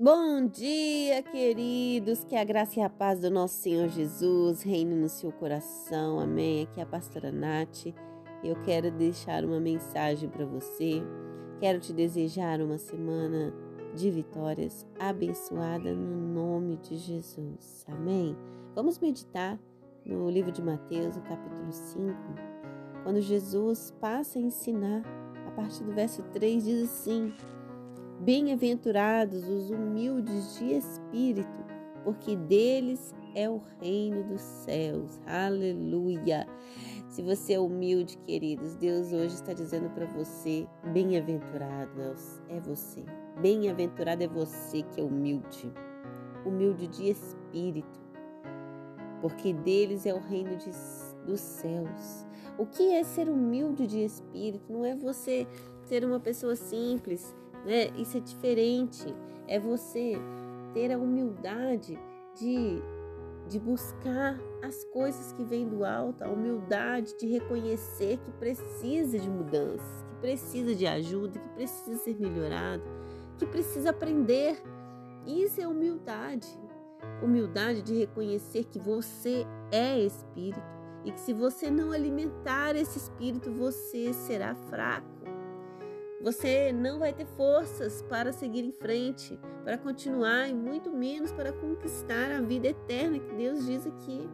Bom dia, queridos. Que a graça e a paz do nosso Senhor Jesus reine no seu coração. Amém. Aqui é a pastora Nath. Eu quero deixar uma mensagem para você. Quero te desejar uma semana de vitórias abençoada no nome de Jesus. Amém. Vamos meditar no livro de Mateus, no capítulo 5, quando Jesus passa a ensinar, a partir do verso 3 diz assim: Bem-aventurados os humildes de espírito, porque deles é o reino dos céus. Aleluia! Se você é humilde, queridos, Deus hoje está dizendo para você: bem-aventurado é você. Bem-aventurado é você que é humilde, humilde de espírito, porque deles é o reino de, dos céus. O que é ser humilde de espírito? Não é você ser uma pessoa simples, né? Isso é diferente. É você ter a humildade de, de buscar as coisas que vêm do alto, a humildade de reconhecer que precisa de mudanças, que precisa de ajuda, que precisa ser melhorado, que precisa aprender. Isso é humildade. Humildade de reconhecer que você é espírito e que se você não alimentar esse espírito, você será fraco. Você não vai ter forças para seguir em frente, para continuar e muito menos para conquistar a vida eterna que Deus diz aqui.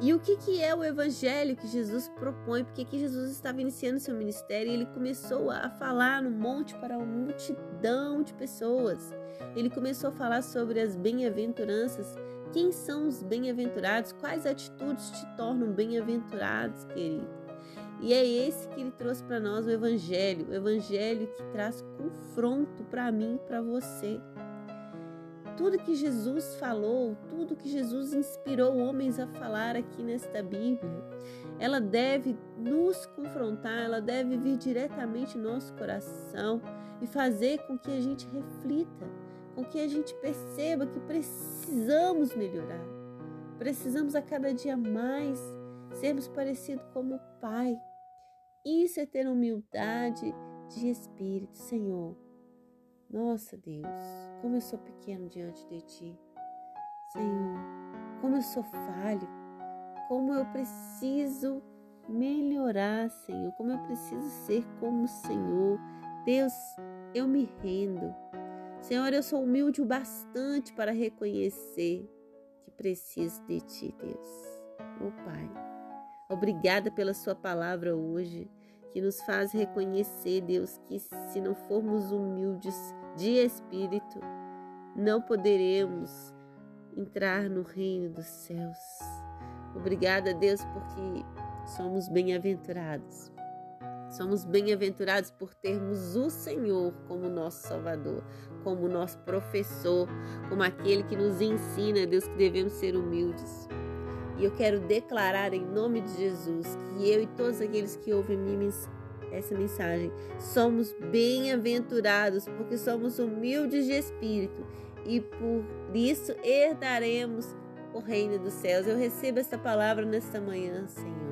E o que, que é o evangelho que Jesus propõe? Porque que Jesus estava iniciando seu ministério e ele começou a falar no monte para uma multidão de pessoas. Ele começou a falar sobre as bem-aventuranças. Quem são os bem-aventurados? Quais atitudes te tornam bem-aventurados, querido? E é esse que ele trouxe para nós o evangelho, o evangelho que traz confronto para mim e para você. Tudo que Jesus falou, tudo que Jesus inspirou homens a falar aqui nesta Bíblia, ela deve nos confrontar, ela deve vir diretamente no nosso coração e fazer com que a gente reflita, com que a gente perceba que precisamos melhorar. Precisamos a cada dia mais sermos parecidos como o Pai, isso é ter humildade de espírito, Senhor. Nossa Deus, como eu sou pequeno diante de Ti. Senhor, como eu sou falho, como eu preciso melhorar, Senhor, como eu preciso ser como o Senhor. Deus, eu me rendo. Senhor, eu sou humilde o bastante para reconhecer que preciso de Ti, Deus. Oh Pai. Obrigada pela Sua palavra hoje, que nos faz reconhecer, Deus, que se não formos humildes de espírito, não poderemos entrar no reino dos céus. Obrigada, Deus, porque somos bem-aventurados. Somos bem-aventurados por termos o Senhor como nosso Salvador, como nosso professor, como aquele que nos ensina, Deus, que devemos ser humildes. E eu quero declarar em nome de Jesus que eu e todos aqueles que ouvem essa mensagem somos bem-aventurados porque somos humildes de espírito e por isso herdaremos o reino dos céus. Eu recebo essa palavra nesta manhã, Senhor.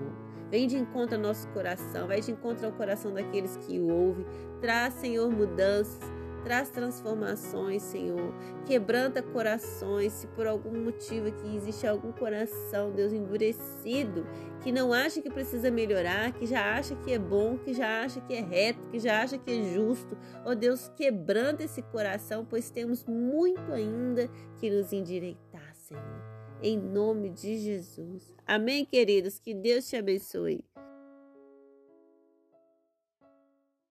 Vem de encontro ao nosso coração, vai de encontro ao coração daqueles que ouvem. Traz, Senhor, mudanças Traz transformações, Senhor. Quebranta corações. Se por algum motivo aqui existe algum coração, Deus, endurecido, que não acha que precisa melhorar, que já acha que é bom, que já acha que é reto, que já acha que é justo. Ó Deus, quebranta esse coração, pois temos muito ainda que nos endireitar, Senhor. Em nome de Jesus. Amém, queridos. Que Deus te abençoe.